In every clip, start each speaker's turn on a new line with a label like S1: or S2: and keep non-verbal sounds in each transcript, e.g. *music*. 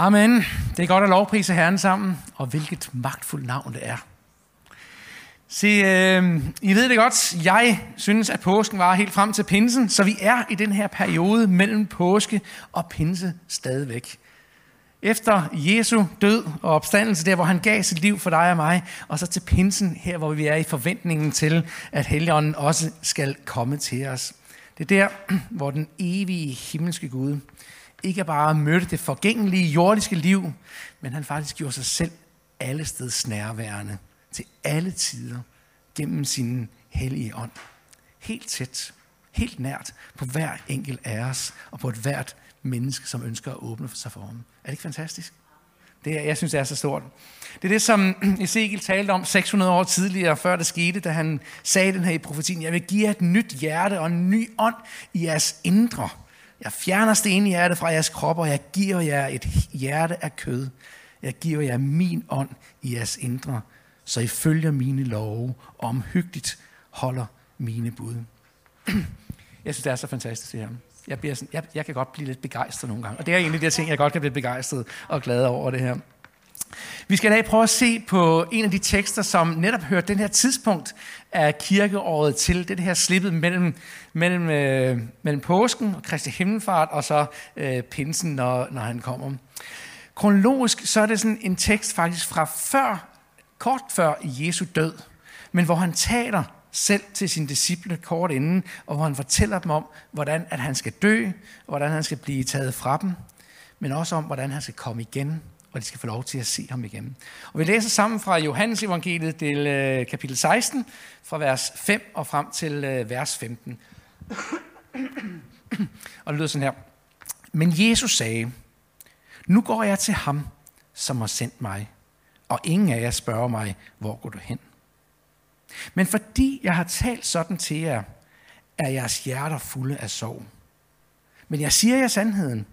S1: Amen. Det er godt at lovprise Herren sammen, og hvilket magtfuldt navn det er. Se, øh, I ved det godt, jeg synes, at påsken var helt frem til pinsen, så vi er i den her periode mellem påske og pinse stadigvæk. Efter Jesu død og opstandelse, der hvor han gav sit liv for dig og mig, og så til pinsen her, hvor vi er i forventningen til, at Helligånden også skal komme til os. Det er der, hvor den evige himmelske Gud ikke bare mødte det forgængelige jordiske liv, men han faktisk gjorde sig selv alle steds nærværende til alle tider gennem sin hellige ånd. Helt tæt, helt nært på hver enkelt af os og på et hvert menneske, som ønsker at åbne sig for ham. Er det ikke fantastisk? Det er, jeg synes, det er så stort. Det er det, som *clears throat* Ezekiel talte om 600 år tidligere, før det skete, da han sagde den her i profetien. Jeg vil give jer et nyt hjerte og en ny ånd i jeres indre. Jeg fjerner stenhjerte fra jeres krop, og jeg giver jer et hjerte af kød. Jeg giver jer min ånd i jeres indre, så I følger mine love og omhyggeligt holder mine bud. *clears throat* Jeg synes, det er så fantastisk det her. Jeg, bliver sådan, jeg, jeg kan godt blive lidt begejstret nogle gange. Og det er egentlig de ting, jeg godt kan blive begejstret og glad over det her. Vi skal i dag prøve at se på en af de tekster, som netop hører den her tidspunkt af kirkeåret til. Det, det her slippet mellem, mellem, øh, mellem påsken og Kristi Himmelfart og så øh, pinsen, når, når han kommer. Kronologisk så er det sådan en tekst faktisk fra før, kort før Jesu død, men hvor han taler selv til sine disciple kort inden, og hvor han fortæller dem om, hvordan at han skal dø, og hvordan han skal blive taget fra dem, men også om, hvordan han skal komme igen, og de skal få lov til at se ham igen. Og vi læser sammen fra Johannes evangeliet del øh, kapitel 16, fra vers 5 og frem til øh, vers 15. *clears throat* og det lyder sådan her. Men Jesus sagde, nu går jeg til ham, som har sendt mig, og ingen af jer spørger mig, hvor går du hen? Men fordi jeg har talt sådan til jer, er jeres hjerter fulde af sorg. Men jeg siger jer sandheden.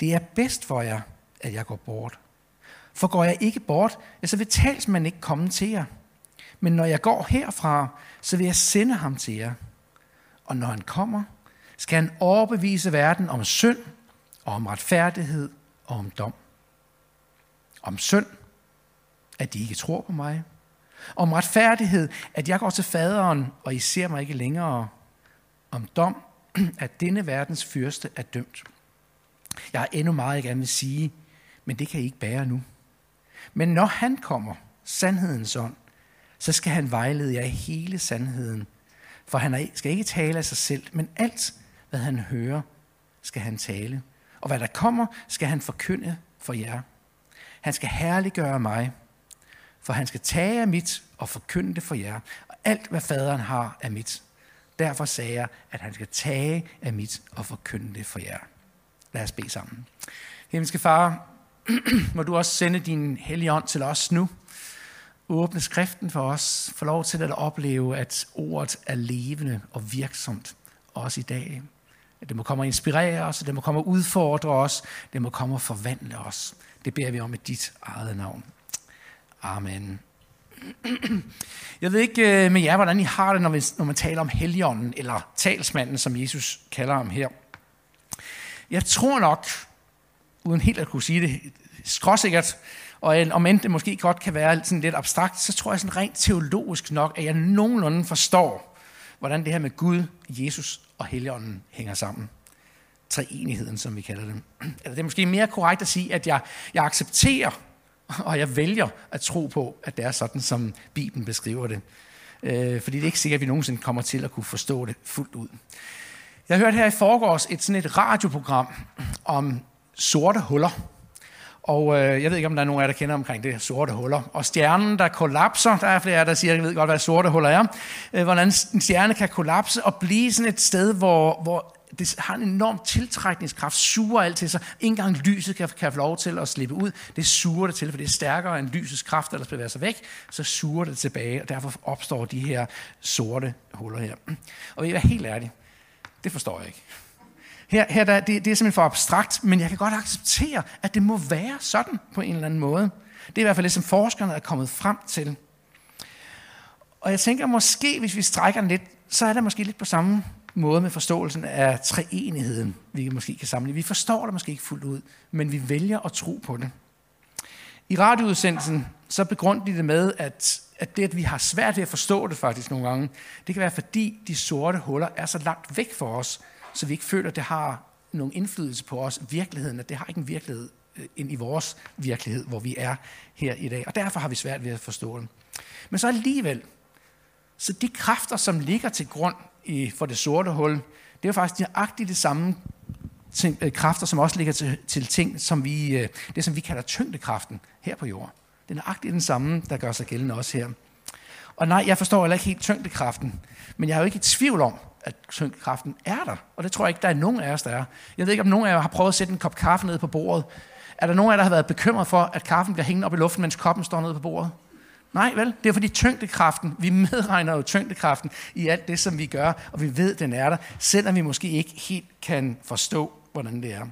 S1: Det er bedst for jer, at jeg går bort. For går jeg ikke bort, så vil talsmanden ikke komme til jer. Men når jeg går herfra, så vil jeg sende ham til jer. Og når han kommer, skal han overbevise verden om synd, og om retfærdighed og om dom. Om synd, at de ikke tror på mig. Om retfærdighed, at jeg går til faderen, og I ser mig ikke længere. Om dom, *clears throat* at denne verdens fyrste er dømt. Jeg har endnu meget, jeg gerne vil sige, men det kan I ikke bære nu. Men når han kommer, sandhedens ånd, så skal han vejlede jer i hele sandheden. For han skal ikke tale af sig selv, men alt, hvad han hører, skal han tale. Og hvad der kommer, skal han forkynde for jer. Han skal herliggøre mig, for han skal tage af mit og forkynde det for jer. Og alt, hvad faderen har, er mit. Derfor sagde jeg, at han skal tage af mit og forkynde det for jer. Lad os bede sammen. Himmelske Far, *clears throat* må du også sende din hellige ånd til os nu. Åbne skriften for os. Få lov til at opleve, at ordet er levende og virksomt, også i dag. At det må komme og inspirere os, at det må komme og udfordre os, det må komme og forvandle os. Det beder vi om i dit eget navn. Amen. *clears throat* Jeg ved ikke øh, med jer, hvordan I har det, når, vi, når man taler om heligånden, eller talsmanden, som Jesus kalder ham her. Jeg tror nok, uden helt at kunne sige det skråsikkert, og om end det måske godt kan være sådan lidt abstrakt, så tror jeg sådan rent teologisk nok, at jeg nogenlunde forstår, hvordan det her med Gud, Jesus og Helligånden hænger sammen. Treenigheden, som vi kalder dem. *clears throat* Eller det er måske mere korrekt at sige, at jeg, jeg accepterer, *laughs* og jeg vælger at tro på, at det er sådan, som Bibelen beskriver det. Øh, fordi det er ikke sikkert, at vi nogensinde kommer til at kunne forstå det fuldt ud. Jeg hørte her i forgårs et sådan et radioprogram om sorte huller. Og øh, jeg ved ikke, om der er nogen af jer, der kender omkring det sorte huller. Og stjernen, der kollapser, der er flere af jer, der siger, jeg ved godt, hvad sorte huller er. Øh, hvordan en stjerne kan kollapse og blive sådan et sted, hvor, hvor det har en enorm tiltrækningskraft, suger alt til sig. Ingen engang lyset kan, kan få lov til at slippe ud. Det suger det til, for det er stærkere end lysets kraft, der bevæger sig væk. Så suger det tilbage, og derfor opstår de her sorte huller her. Og jeg er helt ærlig, det forstår jeg ikke. Her, her der, det, det er simpelthen for abstrakt, men jeg kan godt acceptere, at det må være sådan på en eller anden måde. Det er i hvert fald det, som forskerne er kommet frem til. Og jeg tænker måske, hvis vi strækker den lidt, så er det måske lidt på samme måde med forståelsen af treenigheden, vi måske kan samle. Vi forstår det måske ikke fuldt ud, men vi vælger at tro på det. I radioudsendelsen så begrundte de det med, at, at det, at vi har svært ved at forstå det faktisk nogle gange, det kan være fordi de sorte huller er så langt væk for os, så vi ikke føler, at det har nogen indflydelse på os, virkeligheden, at det har ikke en virkelighed øh, ind i vores virkelighed, hvor vi er her i dag. Og derfor har vi svært ved at forstå det. Men så alligevel, så de kræfter, som ligger til grund i, for det sorte hul, det er jo faktisk nøjagtigt de samme ting, øh, kræfter, som også ligger til, til ting, som vi, øh, det som vi kalder tyngdekraften her på jorden. Det er nøjagtigt den samme, der gør sig gældende også her. Og nej, jeg forstår heller ikke helt tyngdekraften, men jeg er jo ikke i tvivl om, at tyngdekraften er der. Og det tror jeg ikke, der er nogen af os, der er. Jeg ved ikke, om nogen af jer har prøvet at sætte en kop kaffe ned på bordet. Er der nogen af jer, der har været bekymret for, at kaffen bliver hængende op i luften, mens koppen står nede på bordet? Nej, vel? Det er fordi tyngdekraften, vi medregner jo tyngdekraften i alt det, som vi gør, og vi ved, den er der, selvom vi måske ikke helt kan forstå, hvordan det er.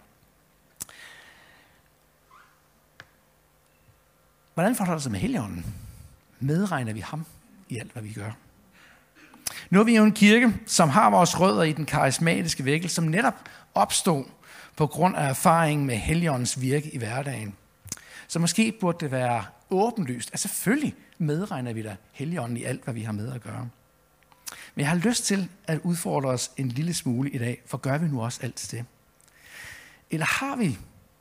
S1: Hvordan forholder det sig med heligånden? Medregner vi ham i alt, hvad vi gør? Nu er vi jo en kirke, som har vores rødder i den karismatiske vækkelse, som netop opstod på grund af erfaringen med Helligåndens virke i hverdagen. Så måske burde det være åbenlyst, at selvfølgelig medregner vi da Helligånden i alt, hvad vi har med at gøre. Men jeg har lyst til at udfordre os en lille smule i dag, for gør vi nu også alt det? Eller har vi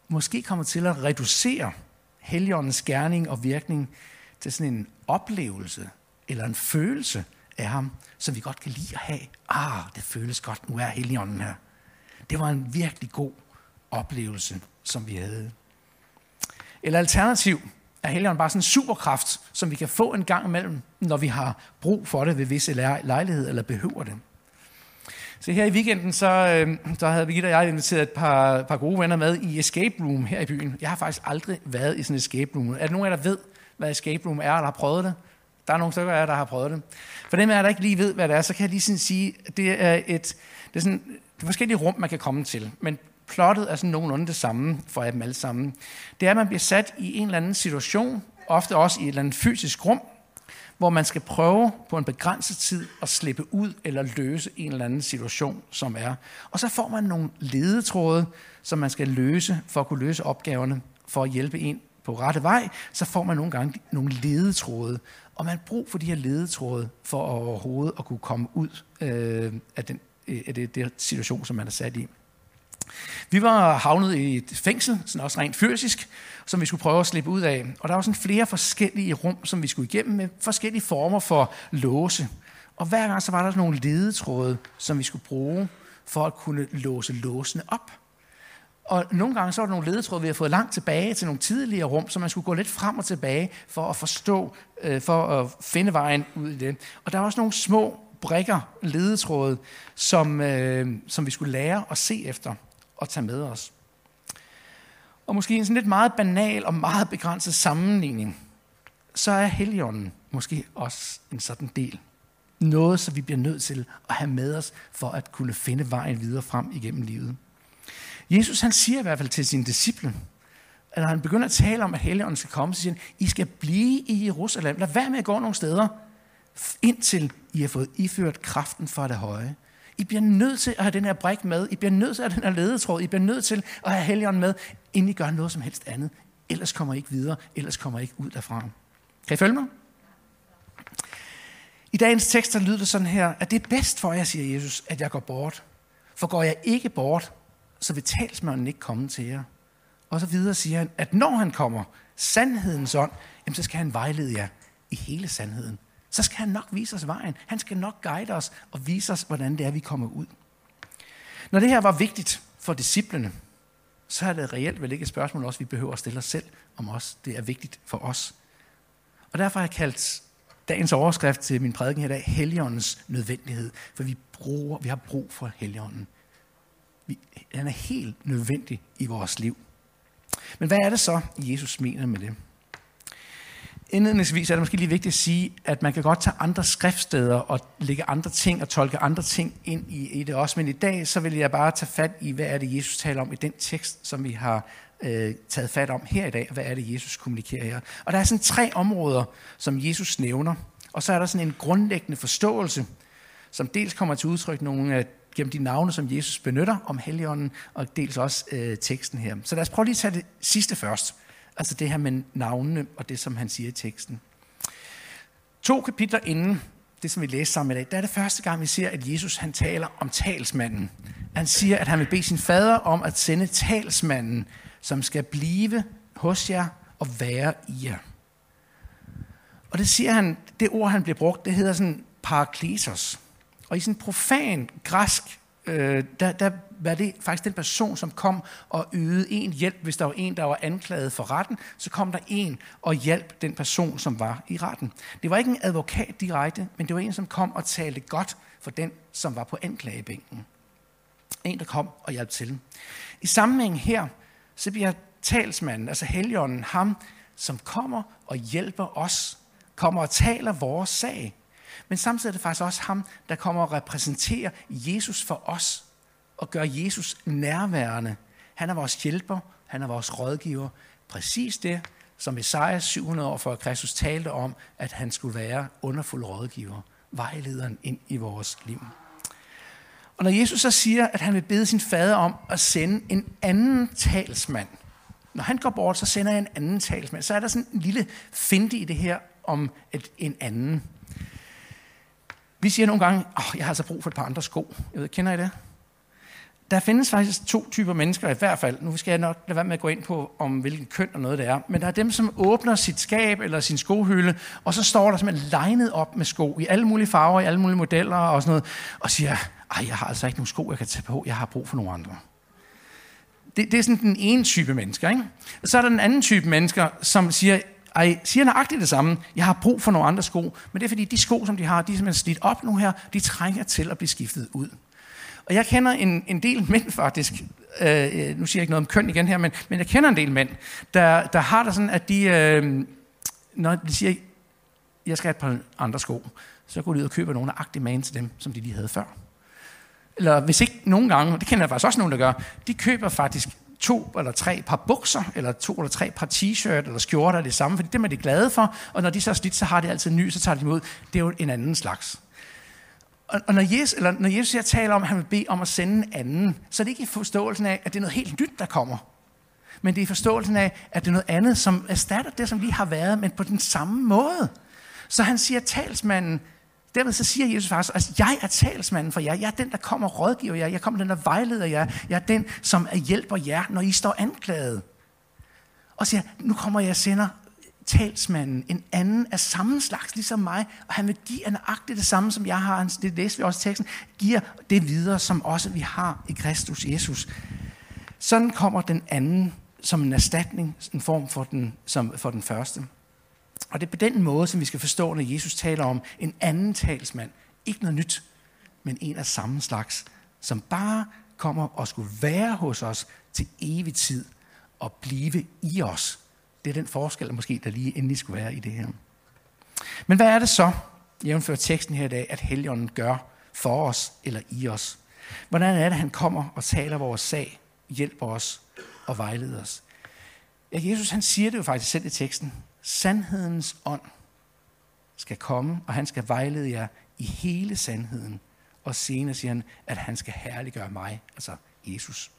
S1: måske kommet til at reducere Helligåndens gerning og virkning til sådan en oplevelse eller en følelse af ham, som vi godt kan lide at have. Ah, det føles godt, nu er Helligånden her. Det var en virkelig god oplevelse, som vi havde. Eller alternativ er Helligånden bare sådan en superkraft, som vi kan få en gang imellem, når vi har brug for det ved visse lejlighed eller behøver det. Så her i weekenden, så, øhm, så havde Birgitte og jeg inviteret et par, par gode venner med i Escape Room her i byen. Jeg har faktisk aldrig været i sådan et Escape Room. Er der nogen af jer, der ved, hvad Escape Room er, eller har prøvet det? Der er nogle stykker af jer, der har prøvet det. For dem af jer, der ikke lige ved, hvad det er, så kan jeg lige sådan sige, at det er, et, det er, sådan, det er forskellige rum, man kan komme til. Men plottet er sådan nogenlunde det samme for dem alle sammen. Det er, at man bliver sat i en eller anden situation, ofte også i et eller andet fysisk rum, hvor man skal prøve på en begrænset tid at slippe ud eller løse en eller anden situation, som er. Og så får man nogle ledetråde, som man skal løse for at kunne løse opgaverne, for at hjælpe en på rette vej, så får man nogle gange nogle ledetråde. Og man har brug for de her ledetråde for overhovedet at kunne komme ud øh, af den øh, af det, det situation, som man er sat i. Vi var havnet i et fængsel, sådan også rent fysisk, som vi skulle prøve at slippe ud af. Og der var sådan flere forskellige rum, som vi skulle igennem med forskellige former for låse. Og hver gang så var der sådan nogle ledetråde, som vi skulle bruge for at kunne låse låsene op. Og nogle gange så var der nogle ledetråde, vi havde fået langt tilbage til nogle tidligere rum, så man skulle gå lidt frem og tilbage for at forstå, øh, for at finde vejen ud i det. Og der var også nogle små brikker, ledetråde, som, øh, som vi skulle lære at se efter og tage med os. Og måske en sådan lidt meget banal og meget begrænset sammenligning, så er heligånden måske også en sådan del. Noget, som vi bliver nødt til at have med os, for at kunne finde vejen videre frem igennem livet. Jesus han siger i hvert fald til sine disciple, at når han begynder at tale om, at Helligånden skal komme, så siger han, I skal blive i Jerusalem. Lad være med at gå nogle steder, indtil I har fået iført kraften fra det høje. I bliver nødt til at have den her brik med. I bliver nødt til at have den her ledetråd. I bliver nødt til at have Helligånden med, inden I gør noget som helst andet. Ellers kommer I ikke videre. Ellers kommer I ikke ud derfra. Kan I følge mig? I dagens tekster lyder det sådan her, at det er bedst for jer, siger Jesus, at jeg går bort. For går jeg ikke bort, så vil talsmanden ikke komme til jer. Og så videre siger han, at når han kommer, sandhedens ånd, jamen så skal han vejlede jer i hele sandheden. Så skal han nok vise os vejen. Han skal nok guide os og vise os, hvordan det er, vi kommer ud. Når det her var vigtigt for disciplene, så er det reelt vel ikke et spørgsmål også, vi behøver at stille os selv, om os det er vigtigt for os. Og derfor har jeg kaldt dagens overskrift til min prædiken her i dag, Helligåndens nødvendighed. For vi, bruger, vi har brug for Helligånden. Vi, den er helt nødvendig i vores liv. Men hvad er det så, Jesus mener med det? Indledningsvis er det måske lige vigtigt at sige, at man kan godt tage andre skriftsteder og lægge andre ting og tolke andre ting ind i, i det også. Men i dag så vil jeg bare tage fat i, hvad er det, Jesus taler om i den tekst, som vi har øh, taget fat om her i dag. Hvad er det, Jesus kommunikerer her? Og der er sådan tre områder, som Jesus nævner. Og så er der sådan en grundlæggende forståelse, som dels kommer til udtryk nogle af gennem de navne, som Jesus benytter om Helligånden, og dels også øh, teksten her. Så lad os prøve lige at tage det sidste først. Altså det her med navnene og det, som han siger i teksten. To kapitler inden det, som vi læste sammen i dag, der er det første gang, vi ser, at Jesus han taler om talsmanden. Han siger, at han vil bede sin fader om at sende talsmanden, som skal blive hos jer og være i jer. Og det siger han, det ord, han bliver brugt, det hedder sådan parakletos. Og i sådan profan græsk, øh, der, der var det faktisk den person, som kom og ydede en hjælp. Hvis der var en, der var anklaget for retten, så kom der en og hjalp den person, som var i retten. Det var ikke en advokat direkte, men det var en, som kom og talte godt for den, som var på anklagebænken. En, der kom og hjalp til. I sammenhæng her, så bliver talsmanden, altså helligånden, ham, som kommer og hjælper os, kommer og taler vores sag. Men samtidig er det faktisk også ham, der kommer og repræsenterer Jesus for os, og gør Jesus nærværende. Han er vores hjælper, han er vores rådgiver. Præcis det, som Esajas 700 år før Kristus talte om, at han skulle være underfuld rådgiver, vejlederen ind i vores liv. Og når Jesus så siger, at han vil bede sin fader om at sende en anden talsmand, når han går bort, så sender jeg en anden talsmand, så er der sådan en lille finte i det her om et, en anden. Vi siger nogle gange, oh, jeg har altså brug for et par andre sko. Jeg ved, kender I det? Der findes faktisk to typer mennesker i hvert fald. Nu skal jeg nok lade være med at gå ind på, om hvilken køn og noget det er. Men der er dem, som åbner sit skab eller sin skohylde, og så står der simpelthen legnet op med sko i alle mulige farver, i alle mulige modeller og sådan noget, og siger, ej, jeg har altså ikke nogen sko, jeg kan tage på, jeg har brug for nogle andre. Det, det er sådan den ene type mennesker. Ikke? Så er der den anden type mennesker, som siger, ej, siger nøjagtigt det samme. Jeg har brug for nogle andre sko, men det er fordi, de sko, som de har, de er simpelthen slidt op nu her, de trænger til at blive skiftet ud. Og jeg kender en, en del mænd faktisk, øh, øh nu siger jeg ikke noget om køn igen her, men, men jeg kender en del mænd, der, der har det sådan, at de, øh, når de siger, jeg skal have et par andre sko, så går de ud og køber nogle agtige man til dem, som de lige havde før. Eller hvis ikke nogle gange, det kender jeg faktisk også nogen, der gør, de køber faktisk to eller tre par bukser, eller to eller tre par t-shirt eller skjorter det samme, fordi dem er de glade for, og når de så er slidt, så har de altid ny, så tager de imod. Det er jo en anden slags. Og, og når, Jesus, eller når Jesus her taler om, at han vil bede om at sende en anden, så er det ikke i forståelsen af, at det er noget helt nyt, der kommer. Men det er i forståelsen af, at det er noget andet, som erstatter det, som lige har været, men på den samme måde. Så han siger, talsmanden, Dermed så siger Jesus faktisk, at altså, jeg er talsmanden for jer. Jeg er den, der kommer og rådgiver jer. Jeg kommer den, der vejleder jer. Jeg er den, som hjælper jer, når I står anklaget. Og siger, nu kommer jeg og sender talsmanden, en anden af samme slags, ligesom mig, og han vil give nøjagtigt det samme, som jeg har, det læser vi også i teksten, giver det videre, som også vi har i Kristus Jesus. Sådan kommer den anden som en erstatning, en form for den, som for den første. Og det er på den måde, som vi skal forstå, når Jesus taler om en anden talsmand. Ikke noget nyt, men en af samme slags, som bare kommer og skulle være hos os til evig tid og blive i os det er den forskel, måske, der lige endelig skulle være i det her. Men hvad er det så, jævnfører teksten her i dag, at Helligånden gør for os eller i os? Hvordan er det, han kommer og taler vores sag, hjælper os og vejleder os? Ja, Jesus han siger det jo faktisk selv i teksten. Sandhedens ånd skal komme, og han skal vejlede jer i hele sandheden. Og senere siger han, at han skal herliggøre mig, altså Jesus.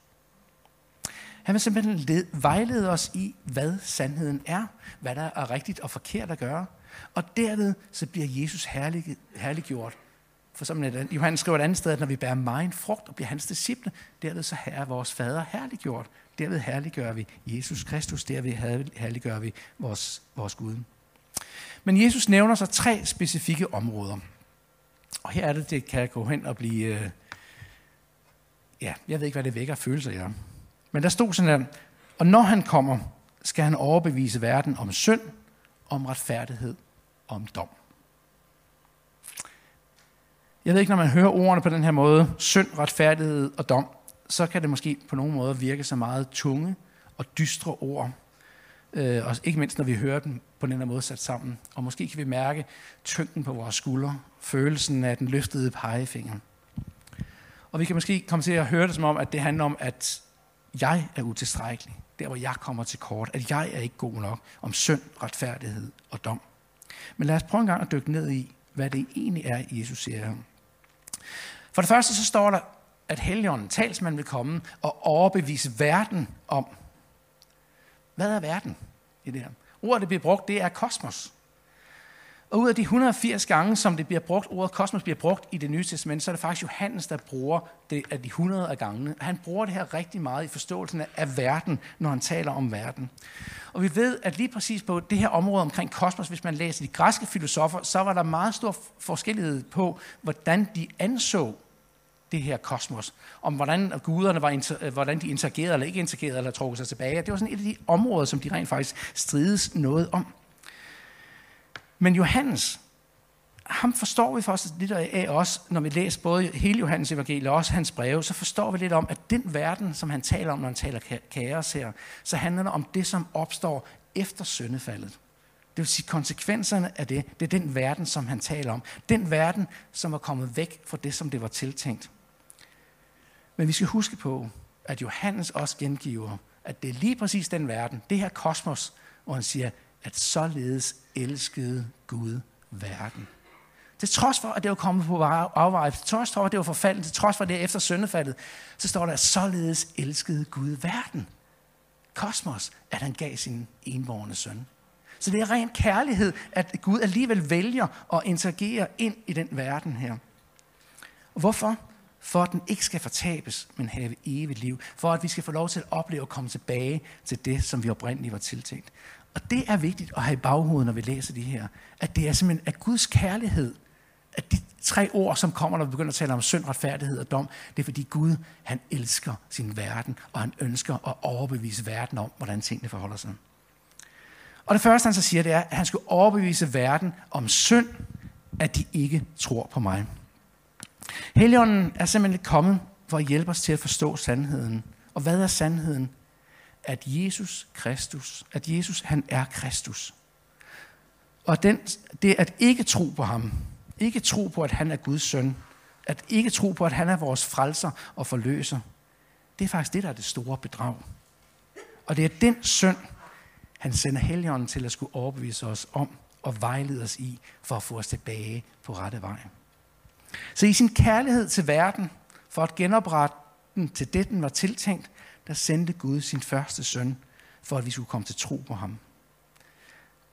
S1: Han vil simpelthen led, vejlede os i, hvad sandheden er, hvad der er rigtigt og forkert at gøre. Og derved så bliver Jesus herlig, herliggjort. For som Johannes skriver et andet sted, at når vi bærer meget frugt og bliver hans disciple, derved så er vores fader herliggjort. Derved herliggør vi Jesus Kristus, derved herliggør vi vores, vores Gud. Men Jesus nævner så tre specifikke områder. Og her er det, det kan gå hen og blive... Øh, ja, jeg ved ikke, hvad det vækker følelser i ja. Men der stod sådan her, og når han kommer, skal han overbevise verden om synd, om retfærdighed om dom. Jeg ved ikke, når man hører ordene på den her måde, synd, retfærdighed og dom, så kan det måske på nogen måde virke så meget tunge og dystre ord. Øh, og ikke mindst, når vi hører dem på den her måde sat sammen. Og måske kan vi mærke tyngden på vores skuldre, følelsen af den løftede pegefinger. Og vi kan måske komme til at høre det som om, at det handler om, at jeg er utilstrækkelig. Der, hvor jeg kommer til kort. At jeg er ikke god nok om synd, retfærdighed og dom. Men lad os prøve en gang at dykke ned i, hvad det egentlig er, Jesus siger her. For det første så står der, at Helligånden, talsmanden, vil komme og overbevise verden om, hvad er verden i det her? Ordet, der bliver brugt, det er kosmos. Og ud af de 180 gange, som det bliver brugt, ordet kosmos bliver brugt i det nye testament, så er det faktisk Johannes, der bruger det af de 100 af gangene. Han bruger det her rigtig meget i forståelsen af verden, når han taler om verden. Og vi ved, at lige præcis på det her område omkring kosmos, hvis man læser de græske filosofer, så var der meget stor forskellighed på, hvordan de anså det her kosmos. Om hvordan guderne var, øh, hvordan de interagerede eller ikke interagerede eller trukket sig tilbage. Det var sådan et af de områder, som de rent faktisk strides noget om. Men Johannes, ham forstår vi faktisk lidt af også, når vi læser både hele Johannes evangeliet og også hans breve, så forstår vi lidt om, at den verden, som han taler om, når han taler kaos her, så handler det om det, som opstår efter syndefaldet. Det vil sige konsekvenserne af det. Det er den verden, som han taler om. Den verden, som er kommet væk fra det, som det var tiltænkt. Men vi skal huske på, at Johannes også gengiver, at det er lige præcis den verden, det her kosmos, hvor han siger, at således elskede Gud verden. Til trods for, at det var kommet på afveje, til trods for, at det var forfaldet, til trods for, at det er efter syndefaldet, så står der, at således elskede Gud verden. Kosmos, at han gav sin envorende søn. Så det er ren kærlighed, at Gud alligevel vælger at interagere ind i den verden her. Og hvorfor? For at den ikke skal fortabes, men have evigt liv. For at vi skal få lov til at opleve at komme tilbage til det, som vi oprindeligt var tiltænkt. Og det er vigtigt at have i baghovedet, når vi læser de her. At det er simpelthen at Guds kærlighed, at de tre ord, som kommer, når vi begynder at tale om synd, retfærdighed og dom, det er fordi Gud, han elsker sin verden, og han ønsker at overbevise verden om, hvordan tingene forholder sig. Og det første, han så siger, det er, at han skulle overbevise verden om synd, at de ikke tror på mig. Helligånden er simpelthen kommet for at hjælpe os til at forstå sandheden. Og hvad er sandheden? At Jesus Kristus, at Jesus han er Kristus. Og den, det at ikke tro på ham, ikke tro på, at han er Guds søn, at ikke tro på, at han er vores frelser og forløser, det er faktisk det, der er det store bedrag. Og det er den søn, han sender Helligånden til at skulle overbevise os om og vejlede os i, for at få os tilbage på rette vej. Så i sin kærlighed til verden, for at genoprette den til det, den var tiltænkt, der sendte Gud sin første søn, for at vi skulle komme til tro på ham.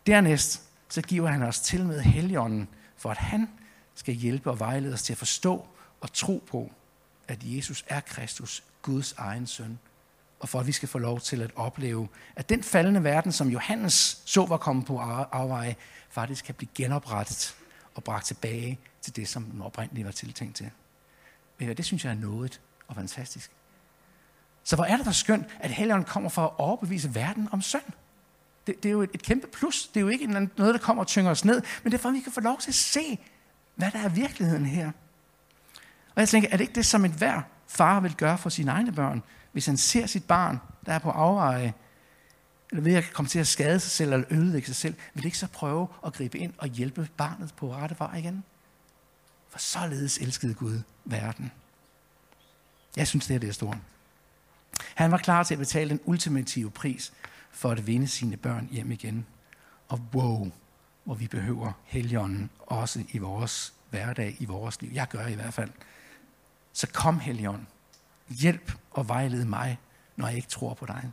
S1: Dernæst så giver han os til med Helligånden, for at han skal hjælpe og vejlede os til at forstå og tro på, at Jesus er Kristus, Guds egen søn. Og for at vi skal få lov til at opleve, at den faldende verden, som Johannes så var kommet på afveje, faktisk kan blive genoprettet og bragt tilbage til det, som den oprindeligt var tiltænkt til. Det synes jeg er noget og fantastisk. Så hvor er det da skønt, at Helligånden kommer for at overbevise verden om synd. Det, det er jo et, et kæmpe plus. Det er jo ikke noget, der kommer og tynger os ned, men det er for, at vi kan få lov til at se, hvad der er virkeligheden her. Og jeg tænker, er det ikke det, som et hver far vil gøre for sine egne børn, hvis han ser sit barn, der er på afveje, eller ved at komme til at skade sig selv eller ødelægge sig selv, vil det ikke så prøve at gribe ind og hjælpe barnet på rette vej igen? For således elskede Gud verden. Jeg synes, det er det store. Han var klar til at betale den ultimative pris for at vinde sine børn hjem igen. Og wow, hvor vi behøver heligånden også i vores hverdag, i vores liv. Jeg gør i hvert fald. Så kom Helligånden. Hjælp og vejled mig, når jeg ikke tror på dig.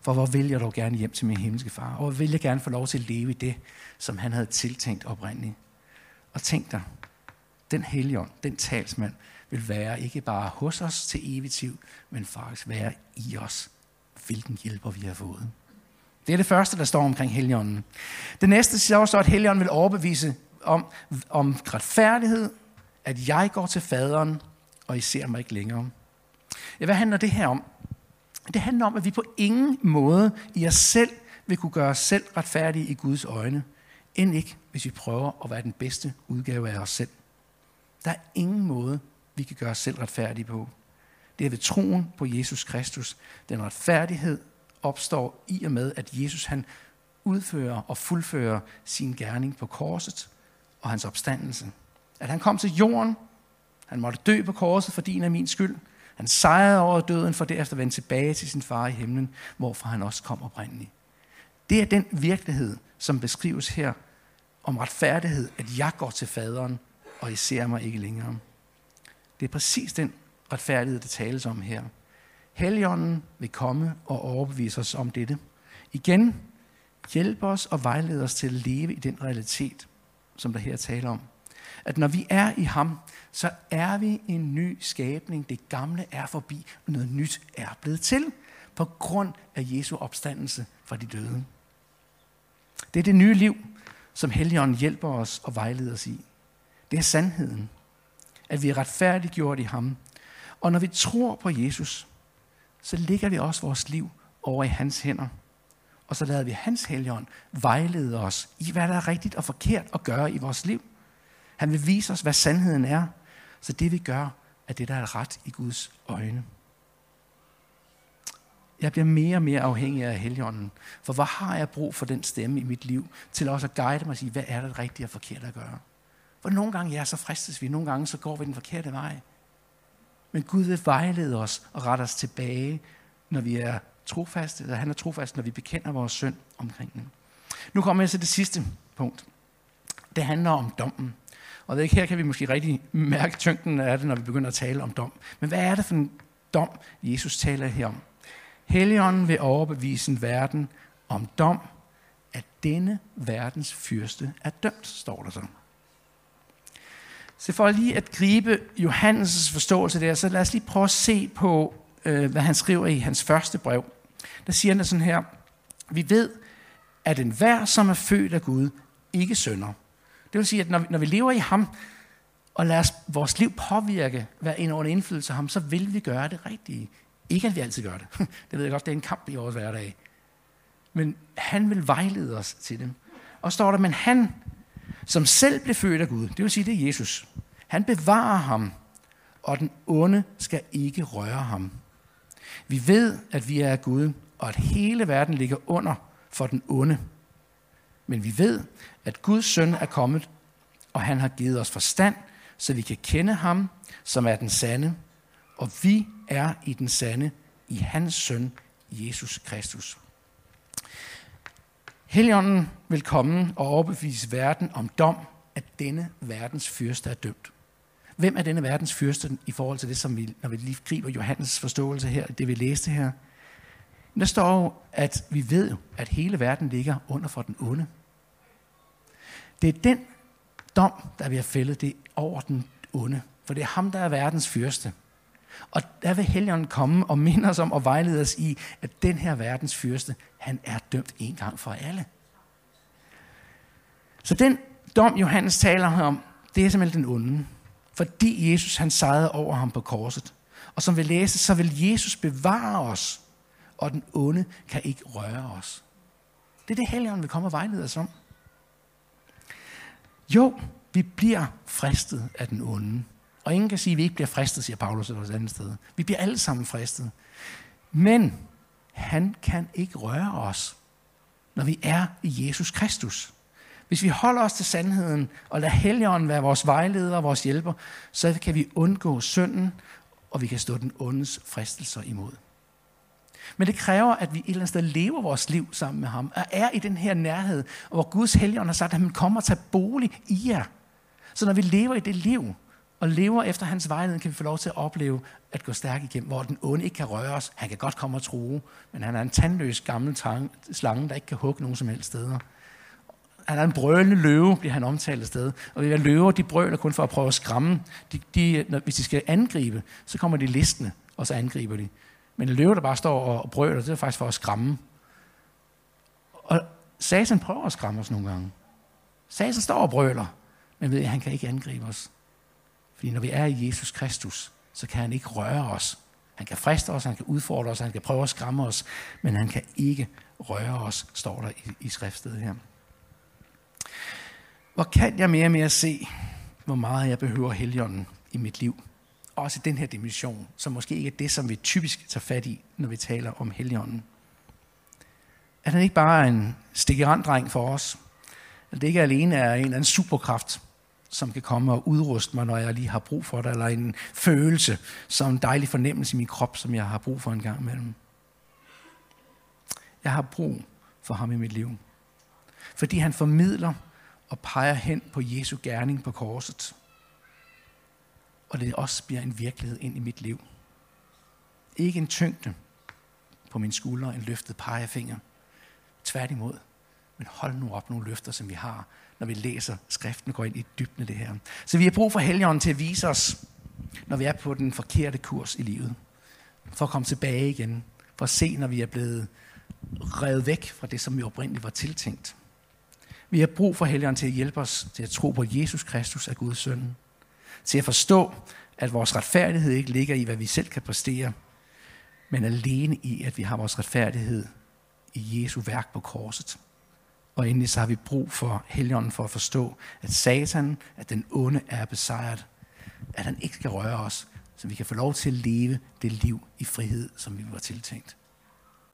S1: For hvor vil jeg dog gerne hjem til min himmelske far? Og hvor vil jeg gerne få lov til at leve i det, som han havde tiltænkt oprindeligt? Og tænk dig, den helligånd, den talsmand, vil være ikke bare hos os til evigt liv, men faktisk være i os. Hvilken hjælper vi har fået. Det er det første, der står omkring Helligånden. Det næste står så, at Helligånden vil overbevise om, om retfærdighed, at jeg går til faderen, og I ser mig ikke længere. Ja, hvad handler det her om? Det handler om, at vi på ingen måde i os selv vil kunne gøre os selv retfærdige i Guds øjne, end ikke, hvis vi prøver at være den bedste udgave af os selv. Der er ingen måde, vi kan gøre os selv retfærdige på. Det er ved troen på Jesus Kristus. Den retfærdighed opstår i og med, at Jesus han udfører og fuldfører sin gerning på korset og hans opstandelse. At han kom til jorden, han måtte dø på korset for din og min skyld. Han sejrede over døden for derefter at vende tilbage til sin far i himlen, hvorfor han også kom oprindeligt. Det er den virkelighed, som beskrives her om retfærdighed, at jeg går til faderen, og I ser mig ikke længere. Det er præcis den retfærdighed, det tales om her. Helligånden vil komme og overbevise os om dette. Igen, hjælpe os og vejlede os til at leve i den realitet, som der her taler om. At når vi er i ham, så er vi en ny skabning. Det gamle er forbi, og noget nyt er blevet til på grund af Jesu opstandelse fra de døde. Det er det nye liv, som Helligånden hjælper os og vejleder os i. Det er sandheden, at vi er retfærdiggjort i ham. Og når vi tror på Jesus, så ligger vi også vores liv over i hans hænder. Og så lader vi hans helligånd vejlede os i, hvad der er rigtigt og forkert at gøre i vores liv. Han vil vise os, hvad sandheden er, så det vi gør, er det, der er ret i Guds øjne. Jeg bliver mere og mere afhængig af Helligånden. For hvor har jeg brug for den stemme i mit liv, til også at guide mig og sige, hvad er det rigtige og forkert at gøre? For nogle gange, ja, så fristes vi, nogle gange så går vi den forkerte vej. Men Gud vil vejlede os og rette os tilbage, når vi er trofaste, eller han er trofast, når vi bekender vores synd omkring den. Nu kommer jeg til det sidste punkt. Det handler om dommen. Og det, her kan vi måske rigtig mærke tyngden af det, når vi begynder at tale om dom. Men hvad er det for en dom, Jesus taler her om? Helligånden vil overbevise en verden om dom, at denne verdens fyrste er dømt, står der så. Så for lige at gribe Johannes' forståelse der, så lad os lige prøve at se på, øh, hvad han skriver i hans første brev. Der siger han sådan her, vi ved, at enhver, som er født af Gud, ikke synder. Det vil sige, at når vi, når vi lever i ham, og lader vores liv påvirke, være en under indflydelse af ham, så vil vi gøre det rigtige. Ikke at vi altid gør det. *laughs* Det ved jeg godt, det er en kamp i vores hverdag. Men han vil vejlede os til dem. Og står der, men han, som selv blev født af Gud, det vil sige, det er Jesus, han bevarer ham, og den onde skal ikke røre ham. Vi ved, at vi er af Gud, og at hele verden ligger under for den onde. Men vi ved, at Guds søn er kommet, og han har givet os forstand, så vi kan kende ham, som er den sande, og vi er i den sande i hans søn, Jesus Kristus. Helligånden vil komme og overbevise verden om dom, at denne verdens fyrste er dømt. Hvem er denne verdens fyrste i forhold til det, som vi, når vi lige griber Johannes forståelse her, det vi læste her? Der står jo, at vi ved, at hele verden ligger under for den onde. Det er den dom, der vi har fældet, det er over den onde. For det er ham, der er verdens fyrste. Og der vil Helligånden komme og minde os om og vejlede os i, at den her verdens fyrste, han er dømt en gang for alle. Så den dom, Johannes taler om, det er simpelthen den onde. Fordi Jesus han sejrede over ham på korset. Og som vi læser, så vil Jesus bevare os, og den onde kan ikke røre os. Det er det, Helligånden vil komme og vejlede os om. Jo, vi bliver fristet af den onde. Og ingen kan sige, at vi ikke bliver fristet, siger Paulus et andet sted. Vi bliver alle sammen fristet. Men han kan ikke røre os, når vi er i Jesus Kristus. Hvis vi holder os til sandheden og lader Helligånden være vores vejleder og vores hjælper, så kan vi undgå synden, og vi kan stå den ondes fristelser imod. Men det kræver, at vi et eller andet sted lever vores liv sammen med ham, og er i den her nærhed, hvor Guds helligånd har sagt, at han kommer og tager bolig i jer. Så når vi lever i det liv, og lever efter hans vejledning, kan vi få lov til at opleve at gå stærkt igennem, hvor den onde ikke kan røre os. Han kan godt komme og true, men han er en tandløs gammel tang, slange, der ikke kan hugge nogen som helst steder. Han er en brølende løve, bliver han omtalt et sted. Og vi løver, de brøler kun for at prøve at skræmme. De, de, når, hvis de skal angribe, så kommer de listende, og så angriber de. Men en løve, der bare står og brøler, det er faktisk for at skræmme. Og Satan prøver at skræmme os nogle gange. Satan står og brøler, men ved, at han kan ikke angribe os. Fordi når vi er i Jesus Kristus, så kan han ikke røre os. Han kan friste os, han kan udfordre os, han kan prøve at skræmme os, men han kan ikke røre os, står der i, i skriftstedet her. Hvor kan jeg mere og mere se, hvor meget jeg behøver helligånden i mit liv? Også i den her dimension, som måske ikke er det, som vi typisk tager fat i, når vi taler om helligånden. At han ikke bare er en stikkerand for os, at det ikke alene er en eller anden superkraft, som kan komme og udruste mig, når jeg lige har brug for det, eller en følelse, som en dejlig fornemmelse i min krop, som jeg har brug for en gang imellem. Jeg har brug for ham i mit liv. Fordi han formidler og peger hen på Jesu gerning på korset. og det også bliver en virkelighed ind i mit liv. Ikke en tyngde på min skulder, en løftet pegefinger. Tværtimod. Men hold nu op nogle løfter, som vi har, når vi læser skriften og går ind i dybden af det her. Så vi har brug for Helligånden til at vise os, når vi er på den forkerte kurs i livet. For at komme tilbage igen. For at se, når vi er blevet revet væk fra det, som vi oprindeligt var tiltænkt. Vi har brug for Helligånden til at hjælpe os til at tro på, at Jesus Kristus er Guds søn. Til at forstå, at vores retfærdighed ikke ligger i, hvad vi selv kan præstere, men alene i, at vi har vores retfærdighed i Jesu værk på korset. Og endelig så har vi brug for Helligånden for at forstå, at Satan, at den onde er besejret, at han ikke skal røre os, så vi kan få lov til at leve det liv i frihed, som vi var tiltænkt.